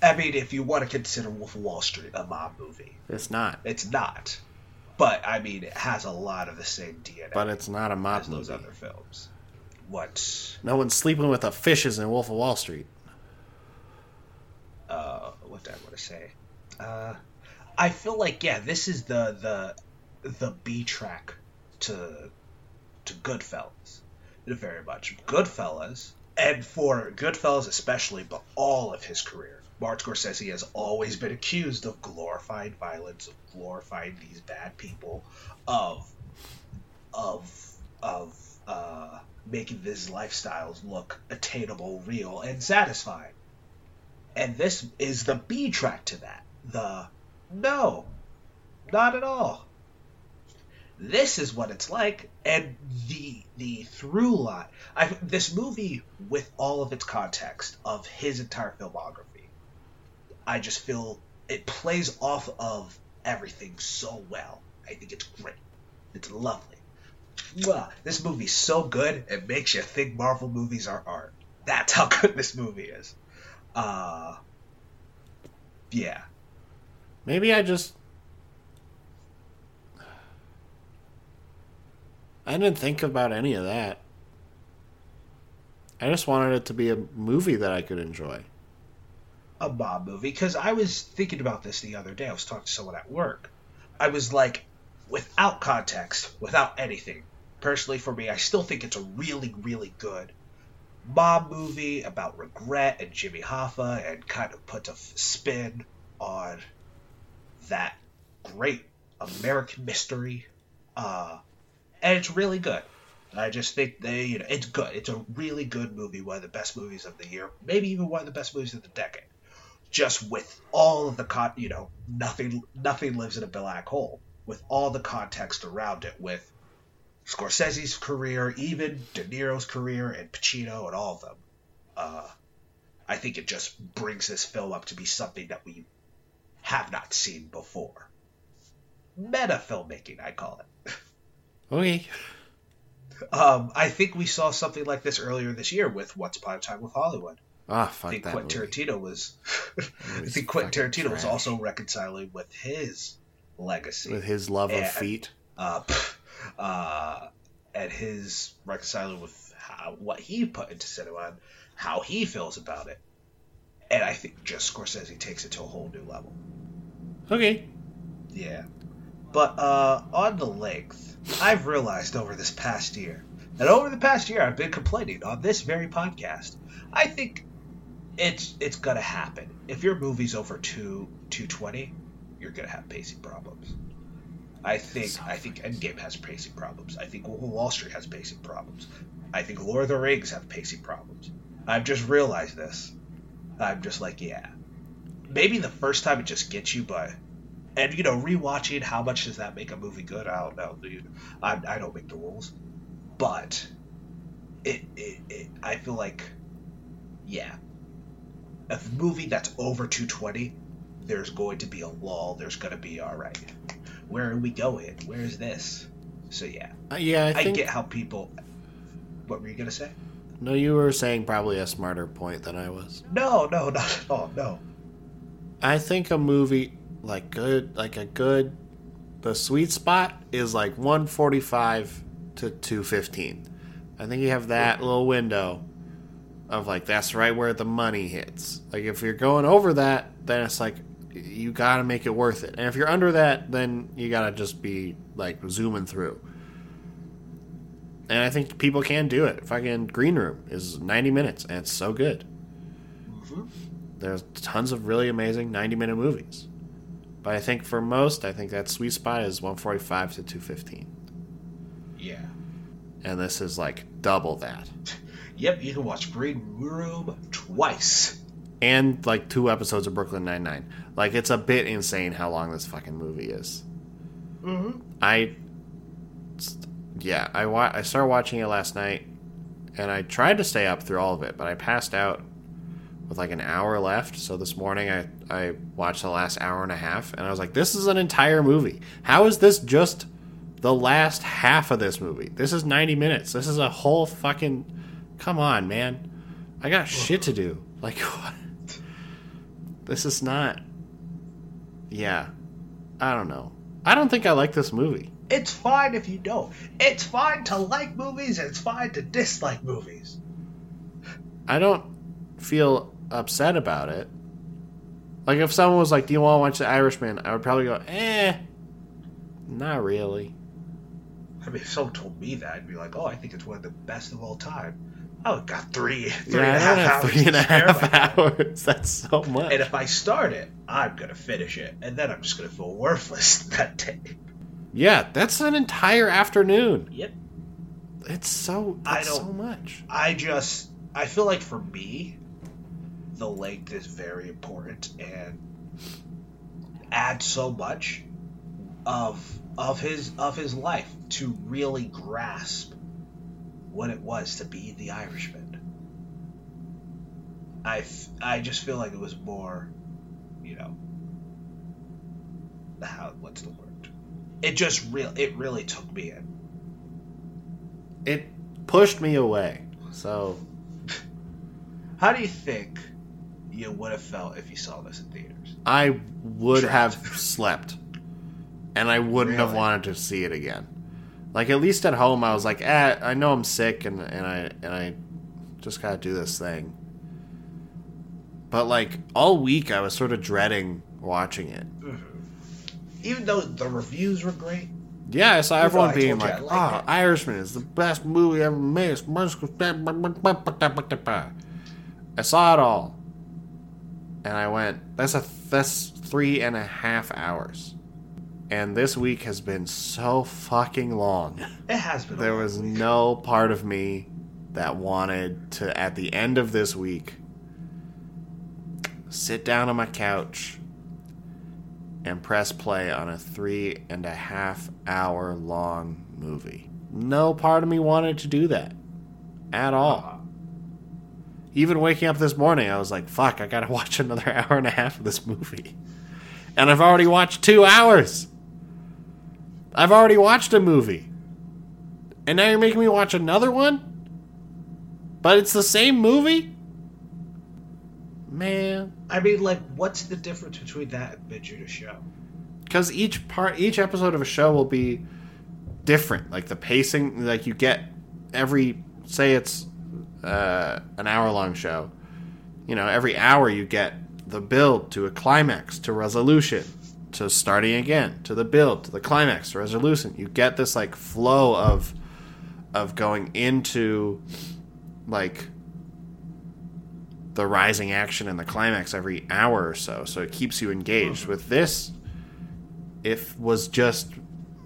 I mean, if you want to consider Wolf of Wall Street a mob movie, It's not. it's not. But I mean, it has a lot of the same DNA But it's not a mob as those movie. other films. What? No one's sleeping with the fishes in Wolf of Wall Street. Uh, what did I want to say? Uh, I feel like yeah, this is the the the B track to to Goodfellas, very much Goodfellas, and for Goodfellas especially, but all of his career. Martin Scorsese has always been accused of glorifying violence, of glorifying these bad people, of of of uh, making these lifestyles look attainable, real, and satisfying. And this is the B track to that. The no, not at all. This is what it's like, and the the through line. I this movie with all of its context of his entire filmography. I just feel it plays off of everything so well. I think it's great. It's lovely. Mwah. This movie's so good it makes you think Marvel movies are art. That's how good this movie is. Uh yeah. Maybe I just. I didn't think about any of that. I just wanted it to be a movie that I could enjoy. a mob movie because I was thinking about this the other day. I was talking to someone at work. I was like, without context, without anything, personally for me, I still think it's a really, really good mob movie about regret and Jimmy Hoffa and kind of puts a spin on that great American mystery. Uh, and it's really good. I just think they, you know, it's good. It's a really good movie, one of the best movies of the year, maybe even one of the best movies of the decade. Just with all of the con, you know, nothing, nothing lives in a black hole. With all the context around it, with Scorsese's career, even De Niro's career, and Pacino, and all of them, uh, I think it just brings this film up to be something that we have not seen before. Meta filmmaking, I call it. Okay. Um, I think we saw something like this earlier this year with Once Upon a Time with Hollywood. Ah, I fuck think that Quentin movie. Tarantino was. I think Quentin Tarantino was also reconciling with his legacy, With his love of feet. uh, uh, and his reconciling with how, what he put into cinema and how he feels about it. And I think just Scorsese takes it to a whole new level. Okay. Yeah. But uh, on the length, I've realized over this past year, and over the past year, I've been complaining on this very podcast. I think it's it's gonna happen. If your movie's over two two twenty, you're gonna have pacing problems. I think I think Endgame has pacing problems. I think Wall Street has pacing problems. I think Lord of the Rings have pacing problems. I've just realized this. I'm just like, yeah. Maybe the first time it just gets you, but and you know, rewatching how much does that make a movie good? I don't know, dude. I, I don't make the rules, but it, it, it I feel like, yeah, a movie that's over 220, there's going to be a lull. There's going to be all right. Where are we going? Where is this? So yeah, Uh, yeah, I I, think. get how people. What were you gonna say? No, you were saying probably a smarter point than I was. No, no, not at all. No. I think a movie like good, like a good, the sweet spot is like 145 to 215. I think you have that little window of like that's right where the money hits. Like if you're going over that, then it's like you got to make it worth it. And if you're under that, then you got to just be like zooming through. And I think people can do it. Fucking Green Room is 90 minutes and it's so good. Mhm. There's tons of really amazing 90 minute movies. But I think for most, I think that sweet spot is 145 to 215. Yeah. And this is like double that. Yep, you can watch Green Room twice. And like two episodes of Brooklyn Nine-Nine. Like it's a bit insane how long this fucking movie is. Mm-hmm. I yeah, I wa- I started watching it last night and I tried to stay up through all of it, but I passed out with like an hour left. So this morning I I watched the last hour and a half and I was like this is an entire movie. How is this just the last half of this movie? This is 90 minutes. This is a whole fucking Come on, man. I got shit to do. Like what? This is not. Yeah. I don't know. I don't think I like this movie. It's fine if you don't. It's fine to like movies, and it's fine to dislike movies. I don't feel upset about it. Like if someone was like, "Do you want to watch The Irishman?" I would probably go, "Eh, not really." I mean, if someone told me that, I'd be like, "Oh, I think it's one of the best of all time." Oh, got three, three yeah, and a half hours three and a half hours. That's so much. And if I start it, I'm gonna finish it, and then I'm just gonna feel worthless that day. Yeah, that's an entire afternoon. Yep. It's so I don't- so much. I just, I feel like for me, the length is very important and adds so much of of his of his life to really grasp what it was to be the Irishman. I, f- I just feel like it was more, you know, how what's the word? It just real it really took me in. It pushed me away. So How do you think you would have felt if you saw this in theaters? I would Trapped. have slept, and I wouldn't have wanted to see it again. Like at least at home, I was like, eh, I know I'm sick, and and I and I just gotta do this thing. But like all week, I was sort of dreading watching it. Even though the reviews were great, Yeah, I saw everyone I being like, I "Oh, it." Irishman is the best movie ever made." I saw it all, and I went, "That's a that's three and a half hours." And this week has been so fucking long. it has been. There was week. no part of me that wanted to, at the end of this week, sit down on my couch and press play on a three and a half hour long movie. No part of me wanted to do that at all. Uh, Even waking up this morning, I was like, fuck, I gotta watch another hour and a half of this movie. And I've already watched two hours. I've already watched a movie. And now you're making me watch another one? But it's the same movie? Man. I mean, like, what's the difference between that and Bid You Show? because each part each episode of a show will be different like the pacing like you get every say it's uh, an hour long show you know every hour you get the build to a climax to resolution to starting again to the build to the climax to resolution you get this like flow of of going into like the rising action and the climax every hour or so so it keeps you engaged mm-hmm. with this it was just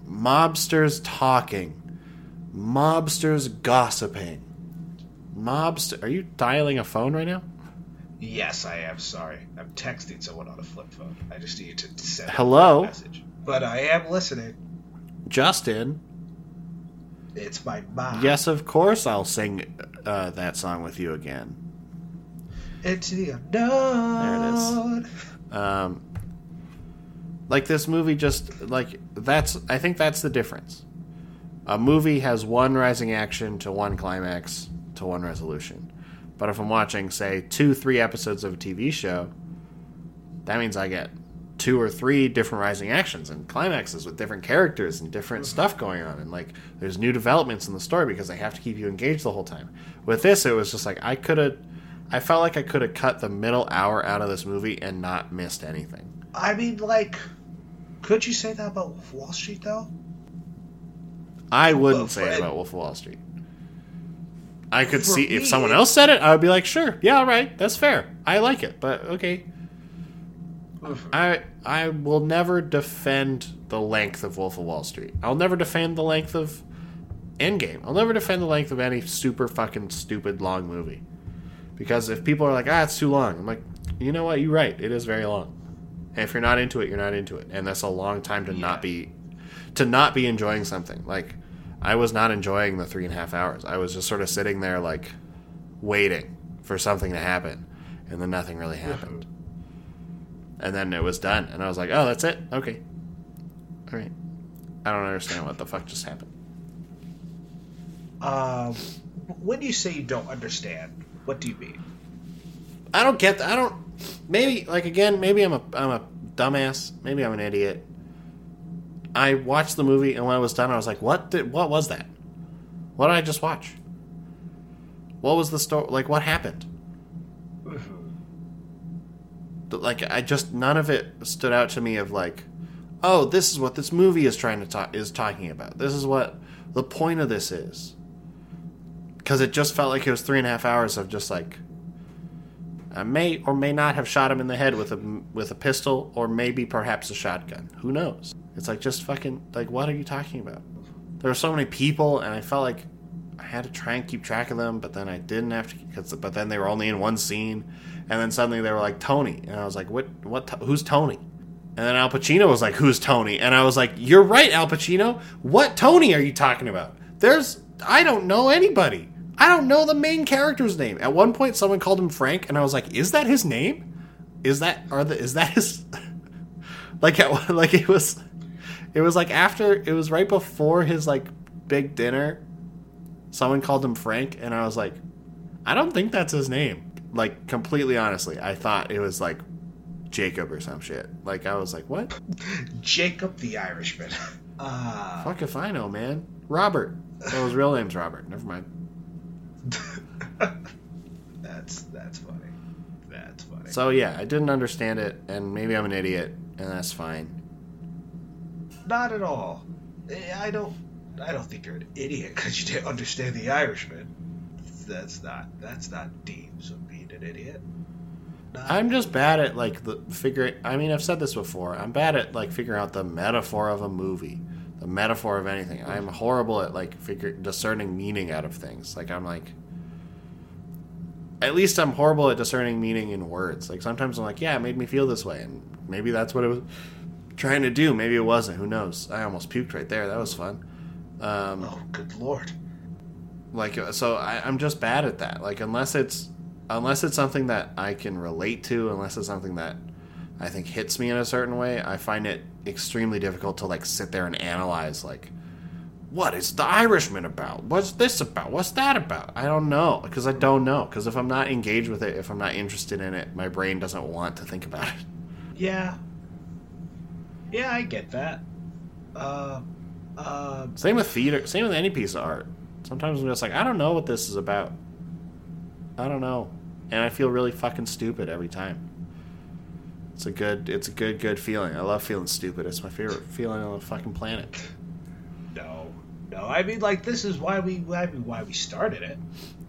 mobsters talking, mobsters gossiping, mobster. Are you dialing a phone right now? Yes, I am. Sorry, I'm texting someone on a flip phone. I just need to send Hello? a message. But I am listening. Justin. It's my mom. Yes, of course I'll sing uh, that song with you again. It's the unknown. There it is. Um, like this movie, just like that's. I think that's the difference. A movie has one rising action to one climax to one resolution. But if I'm watching, say, two, three episodes of a TV show, that means I get two or three different rising actions and climaxes with different characters and different stuff going on. And like, there's new developments in the story because they have to keep you engaged the whole time. With this, it was just like, I could have, I felt like I could have cut the middle hour out of this movie and not missed anything. I mean, like, could you say that about Wolf of Wall Street, though? I wouldn't say it about Wolf of Wall Street. I could see if someone else said it, I would be like, sure, yeah, all right, that's fair. I like it, but okay. I I will never defend the length of Wolf of Wall Street. I'll never defend the length of Endgame. I'll never defend the length of any super fucking stupid long movie. Because if people are like, ah, it's too long, I'm like, you know what? You're right. It is very long. And if you're not into it, you're not into it, and that's a long time to not be to not be enjoying something. Like I was not enjoying the three and a half hours. I was just sort of sitting there like waiting for something to happen, and then nothing really happened. And then it was done, and I was like, "Oh, that's it. Okay, all right." I don't understand what the fuck just happened. Um, when you say you don't understand, what do you mean? I don't get. I don't. maybe like again, maybe I'm a I'm a dumbass. Maybe I'm an idiot. I watched the movie and when I was done, I was like, "What did what was that? What did I just watch? What was the story? Like, what happened?" Like, I just none of it stood out to me of like, "Oh, this is what this movie is trying to talk is talking about. This is what the point of this is." Because it just felt like it was three and a half hours of just like I may or may not have shot him in the head with a with a pistol or maybe perhaps a shotgun. Who knows? It's like just fucking like what are you talking about? There were so many people and I felt like I had to try and keep track of them, but then I didn't have to because but then they were only in one scene and then suddenly they were like Tony and I was like what what who's Tony? And then Al Pacino was like who's Tony? And I was like you're right Al Pacino. What Tony are you talking about? There's I don't know anybody. I don't know the main character's name. At one point, someone called him Frank, and I was like, "Is that his name? Is that are the is that his like at, like it was it was like after it was right before his like big dinner. Someone called him Frank, and I was like, I don't think that's his name. Like completely honestly, I thought it was like Jacob or some shit. Like I was like, what? Jacob the Irishman. Uh, Fuck if I know, man. Robert. Oh, his real name's Robert. Never mind. that's that's funny. That's funny. So yeah, I didn't understand it, and maybe I'm an idiot, and that's fine. Not at all. Eh, I don't. I don't think you're an idiot because you didn't understand the Irishman. That's not. That's not deems of being an idiot. Not I'm just bad at like the figuring. I mean, I've said this before. I'm bad at like figuring out the metaphor of a movie, the metaphor of anything. I'm horrible at like figure discerning meaning out of things. Like I'm like. At least I'm horrible at discerning meaning in words. Like sometimes I'm like, yeah, it made me feel this way, and maybe that's what it was trying to do. Maybe it wasn't. Who knows? I almost puked right there. That was fun. Um, Oh, good lord. like so I, i'm just bad at that like unless it's unless it's something that i can relate to unless it's something that i think hits me in a certain way i find it extremely difficult to like sit there and analyze like what is the irishman about? What's this about? What's that about? I don't know because i don't know because if i'm not engaged with it if i'm not interested in it my brain doesn't want to think about it. Yeah. Yeah, I get that. Uh, uh, same with theater same with any piece of art. Sometimes i'm just like i don't know what this is about. I don't know. And i feel really fucking stupid every time it's a good it's a good good feeling. I love feeling stupid. It's my favorite feeling on the fucking planet. No, no. I mean, like, this is why we why we, why we started it.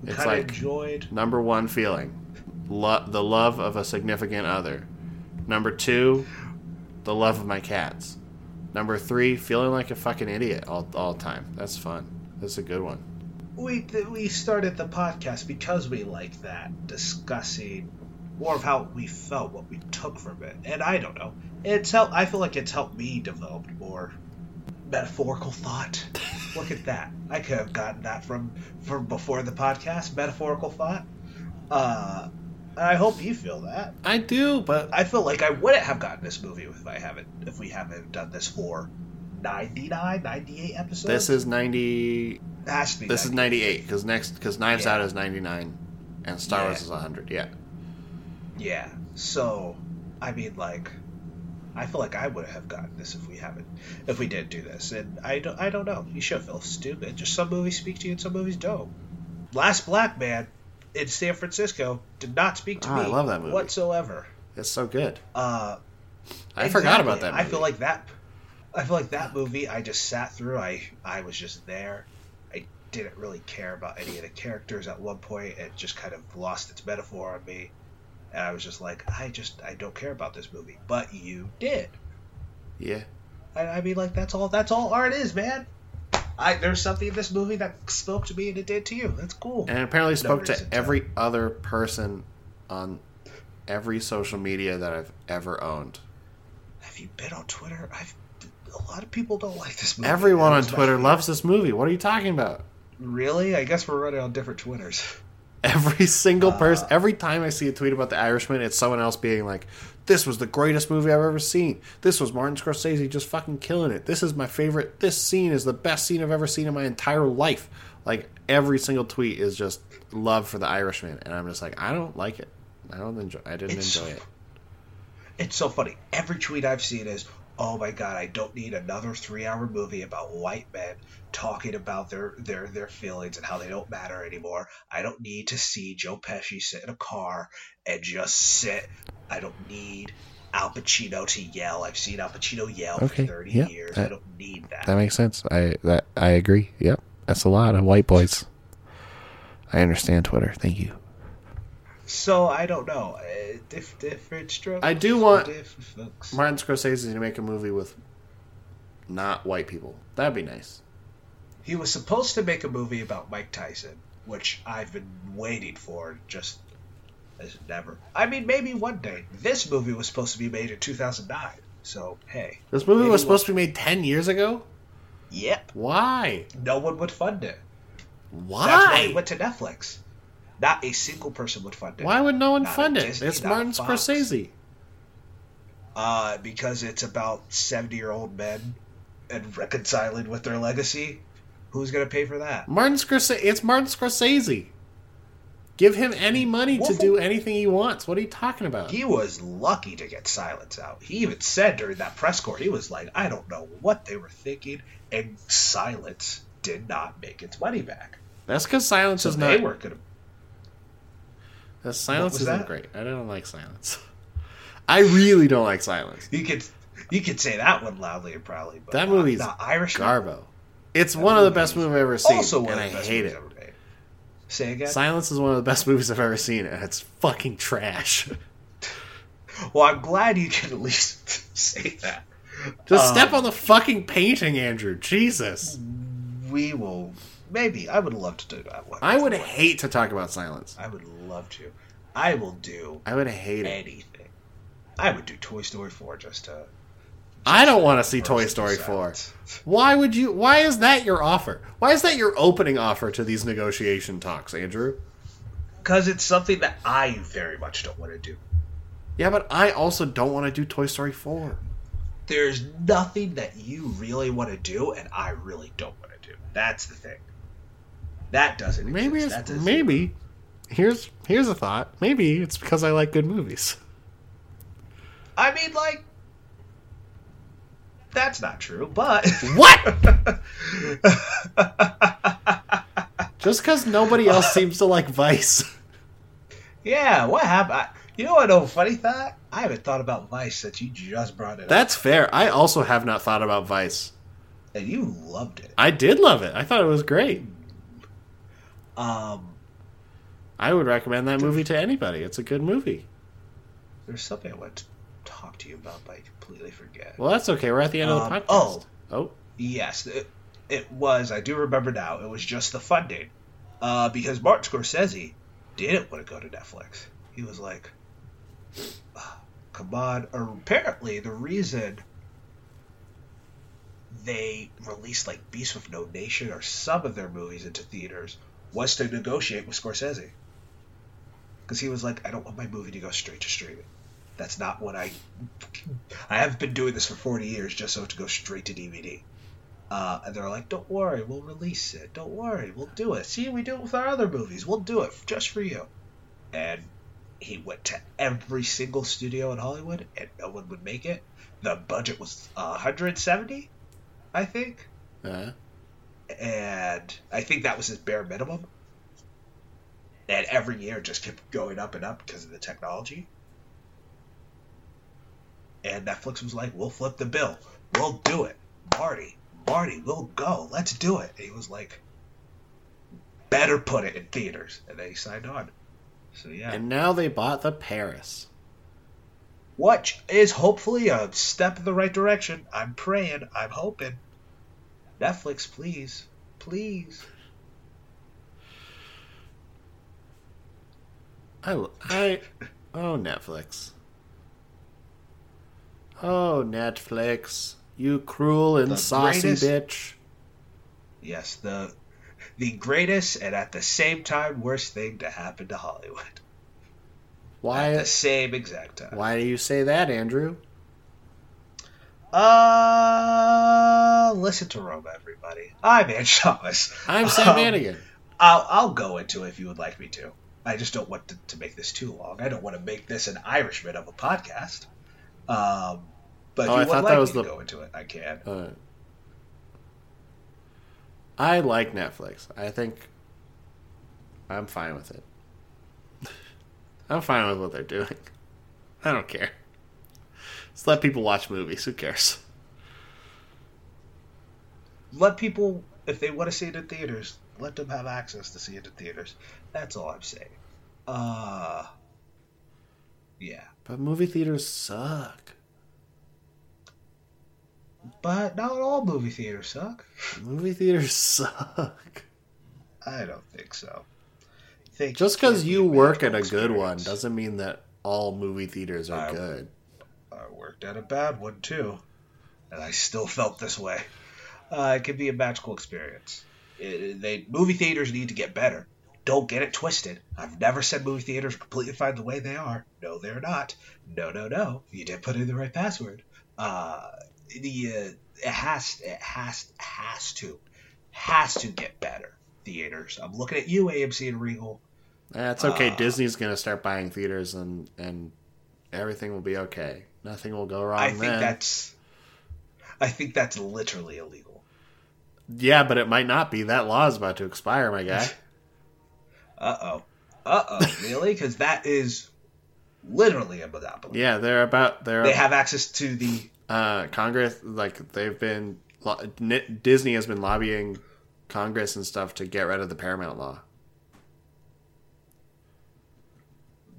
We It's like- enjoyed. number one feeling. Lo- the love of a significant other. Number two the love of my cats. Number three feeling like a fucking idiot all, all the time. That's fun. That's a good one. We th- we started the podcast because we like that. Discussing more of how we felt, what we took from it, and I don't know. It's helped. I feel like it's helped me develop more metaphorical thought. Look at that. I could have gotten that from from before the podcast. Metaphorical thought. Uh, I hope you feel that. i do but I feel like I wouldn't have gotten this movie if I haven't if we haven't done this for 99, 98 episodes. this is 90 It has to be. This is 98. 98 because next because Knives Yeah. Out is 99 and Star Yeah. Wars is 100. Yeah. Yeah. So, I mean, like, I feel like I would have gotten this if we haven't, if we didn't do this. And I don't, I don't know. You should feel stupid. Just some movies speak to you and some movies don't. Last Black Man in San Francisco did not speak to Oh, me I love that movie. whatsoever. It's so good. Uh, I forgot about that. Movie. I feel like that. I feel like that movie. I just sat through. I I was just there. I didn't really care about any of the characters at one point. It just kind of lost its metaphor on me, and I was just like, I just I don't care about this movie. But you did. yeah. I, I mean, like that's all. That's all art is, man. I there's something in this movie that spoke to me and it did to you. That's cool. And it apparently spoke to reason to. every other person on every social media that I've ever owned. Have you been on Twitter? I've a lot of people don't like this movie. Everyone on Twitter loves this movie. What are you talking about? Really? I guess we're running on different Twitters. Every single Uh, person, every time I see a tweet about The Irishman, it's someone else being like, "This was the greatest movie I've ever seen. This was Martin Scorsese just fucking killing it. This is my favorite. This scene is the best scene I've ever seen in my entire life." Like every single tweet is just love for The Irishman, and I'm just like, I don't like it. I don't enjoy. I didn't It's enjoy it. It's so funny. Every tweet I've seen is, "Oh my god, I don't need another three-hour movie about white men talking about their their their feelings and how they don't matter anymore. I don't need to see Joe Pesci sit in a car and just sit. I don't need." Al Pacino to yell. I've seen Al Pacino yell Okay, for 30 yeah, years. that- I don't need that. That makes sense. I that I agree. Yep, that's a lot of white boys. I understand Twitter. Thank you. So I don't know. Uh, diff- different strokes. I do want folks. Martin Scorsese to make a movie with not white people. That'd be nice. He was supposed to make a movie about Mike Tyson, which I've been waiting for just as never. I mean, maybe one day. This movie was supposed to be made in 2009. So, hey. This movie was supposed to be made ten years ago. Yep. Why? No one would fund it. Why? That's why Why? it went to Netflix. Not a single person would fund it. Why would no one Not fund it? Disney, It's Martin Scorsese. Uh, because it's about 70 year old men and reconciling with their legacy. Who's going to pay for that? Martin Scorsese. It's Martin Scorsese. Give him any money to do anything he wants. What are you talking about? He was lucky to get silence out. He even said during that press corps, he was like, I don't know what they were thinking, and silence did not make its money back. That's because silence So is they not. weren't going to. The silence isn't that? great. I don't like silence. I really don't like silence. You could, you could say that one loudly and proudly, but That movie's not Irish. Garbo. It's That one of the best movies I've ever seen, Also, one and of I best hate it. ever made. Say again. Silence is one of the best movies I've ever seen, and it's fucking trash. well, I'm glad you can at least say that. Just Um, step on the fucking painting, Andrew. Jesus. We will. Maybe I would love to do that one. I would hate to talk about silence. I would love to. I will do I would hate it. anything. I would do Toy Story 4 just to. I don't want to see Toy Story 4. Why would you? Why is that your offer? Why is that your opening offer to these negotiation talks, Andrew? Because it's something that I very much don't want to do. Yeah, but I also don't want to do Toy Story 4. There's nothing that you really want to do, and I really don't want to do. That's the thing. That doesn't Maybe exist. it's maybe. Here's here's a thought. Maybe it's because I like good movies. I mean, like, that's not true, but. What? Just because nobody else seems to like Vice. yeah, what happened? I, you know what? A funny thought. I haven't thought about Vice since you just brought it up, That's fair. I also have not thought about Vice. and you loved it. I did love it. I thought it was great. Um, I would recommend that movie to anybody. It's a good movie. there's something I want to talk to you about, but I completely forget. Well, that's okay. We're at the end of the Um, podcast. oh. oh, Yes, it, it was. I do remember now. It was just the funding, uh, because Martin Scorsese didn't want to go to Netflix. He was like, "Ah, "Come on!" Or apparently, the reason they released like Beast with No Nation or some of their movies into theaters was to negotiate with Scorsese, because he was like, "I don't want my movie to go straight to streaming." That's not what I. I have been doing this for 40 years just so to go straight to DVD. Uh, and they're like, "Don't worry, we'll release it. Don't worry, we'll do it. See, we do it with our other movies. We'll do it just for you." And he went to every single studio in Hollywood, and no one would make it. The budget was 170, I think, uh, and I think that was his bare minimum. And every year just kept going up and up because of the technology. And Netflix was like, "We'll flip the bill. We'll do it, Marty." Marty, we'll go. Let's do it. And he was like, better put it in theaters. And then he signed on. So, yeah. and now they bought the Paris. Which is hopefully a step in the right direction. I'm praying. I'm hoping. Netflix, please. Please. I, I, oh Netflix. Oh Netflix, you cruel and The saucy greatest- bitch. Yes, the the greatest and at the same time worst thing to happen to Hollywood. Why at the same exact time. Why do you say that, Andrew? Uh, listen to Roma, everybody. I'm Andrew Thomas. I'm Sam Um, Manigan. I'll, I'll go into it if you would like me to. I just don't want to, to make this too long. I don't want to make this an Irishman of a podcast. Um, but if Oh, you I would like that was me to go into it, I can. Uh, I like Netflix. I think I'm fine with it. I'm fine with what they're doing. I don't care. Just let people watch movies. Who cares? Let people, if they want to see it in theaters, let them have access to see it in theaters. That's all I'm saying. Uh, yeah. But movie theaters suck. But not all movie theaters suck. Movie theaters suck. I don't think so. Think Just because you work at a good one doesn't mean that all movie theaters are I- good. I worked at a bad one too, and I still felt this way. Uh, it can be a magical experience. It, they movie theaters need to get better. Don't get it twisted. I've never said movie theaters are completely fine the way they are. No, they're not. No, no, no. You didn't put in the right password. Uh, the uh, it has it has has to has to get better. Theaters. I'm looking at you, AMC and Regal. That's okay. Uh, Disney's gonna start buying theaters, and and everything will be okay. Nothing will go wrong. I think then. that's I think that's literally illegal. Yeah, but it might not be. That law is about to expire, my guy. Uh oh. Uh oh. really? Because that is literally a monopoly. Yeah, they're about they're They have access to the. uh, Congress. Like they've been Disney has been lobbying Congress and stuff to get rid of the Paramount law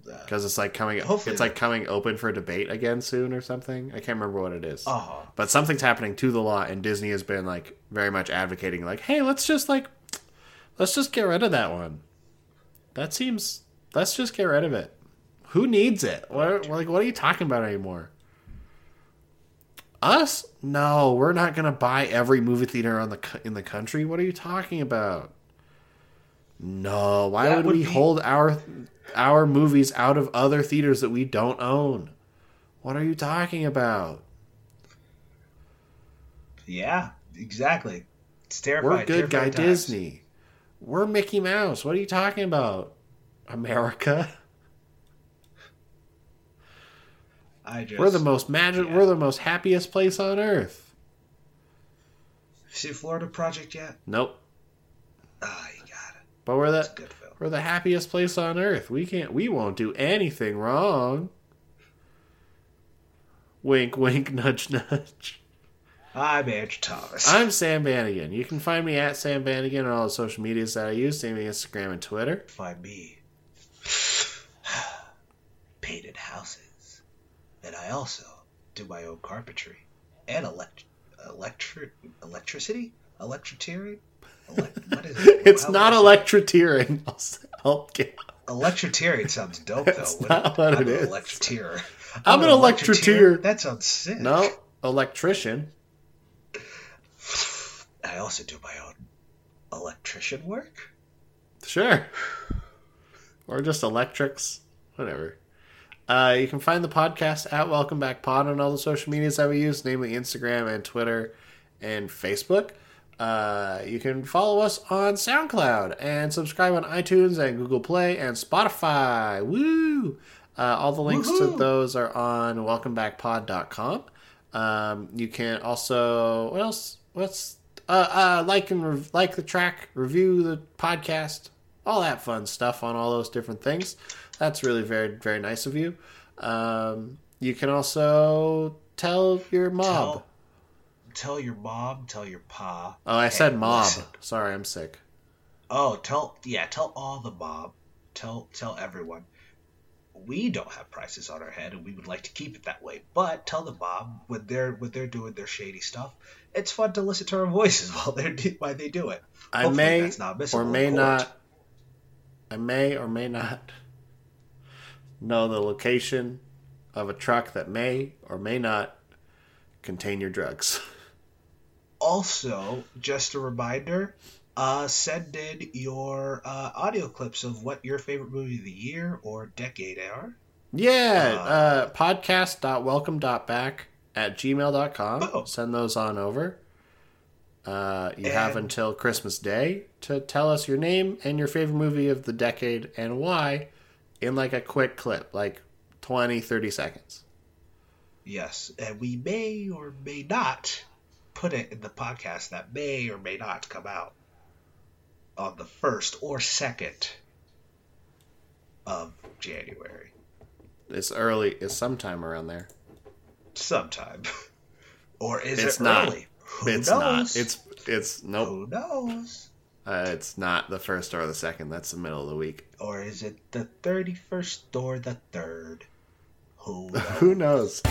because it's like coming. Hopefully it's like coming open for debate again soon or something. I can't remember what it is. Oh, But something's happening to the law, and Disney has been like very much advocating, like, "Hey, let's just like, let's just get rid of that one. That seems. Let's just get rid of it. Who needs it? What, like, what are you talking about anymore? Us? No, we're not gonna buy every movie theater on the in the country. What are you talking about? No, why That would, would we be- hold our our movies out of other theaters that we don't own? What are you talking about? yeah, exactly. It's terrifying. We're good guy times. Disney. We're Mickey Mouse. What are you talking about? America. I just. We're the most magic. yeah. We're the most happiest place on earth. See Florida Project yet? Nope. Ah, you got it. But we're It's the a good film. we're the happiest place on earth. We can't. We won't do anything wrong. Wink, wink, nudge, nudge. I'm Andrew Thomas. I'm Sam Bannigan. You can find me at Sam Bannigan on all the social medias that I use, namely Instagram and Twitter. Find me. Painted houses. And I also do my own carpentry and elect electric electricity electricity. Elect- what is it? It's not electroteering. I'll, I'll get. Electroteering sounds dope though. That's What- not what I'm it an is. Electroteer. I'm an electroteer. That sounds sick. No, electrician. I also do my own electrician work. Sure. Or just electrics. Whatever. Uh, you can find the podcast at Welcome Back Pod on all the social medias that we use, namely Instagram and Twitter and Facebook. Uh, you can follow us on SoundCloud and subscribe on iTunes and Google Play and Spotify. Woo! Uh, all the links to those are on welcomebackpod.com. Um, you can also what else? What's uh, uh, like and rev- like the track, review the podcast, all that fun stuff on all those different things. That's really very very nice of you. Um, you can also tell your mob. Tell, tell your mom, tell your pa. oh, I said mob. listen. Sorry, I'm sick. Oh, tell yeah, tell all the mob. Tell tell everyone. We don't have prices on our head, and we would like to keep it that way. But tell the mob when they're when they're doing their shady stuff, it's fun to listen to our voices while they're do, while they do it. I Hopefully may that's not or may not. I may or may not know the location of a truck that may or may not contain your drugs. Also, just a reminder, uh, send in your uh, audio clips of what your favorite movie of the year or decade are. Yeah, Uh, uh, podcast.welcome.back at gmail.com. Oh. Send those on over. Uh, you have until Christmas Day to tell us your name and your favorite movie of the decade and why in like a quick clip, like 20, 30 seconds. Yes, and we may or may not put it in the podcast that may or may not come out on the first or second of January. It's early. It's sometime around there. Sometime. or is It's it not. early? Who it's knows? not. It's it's nope. Who knows? Uh, it's not the first or the second. That's the middle of the week. Or is it the 31st or the 3rd? Who knows? Who knows?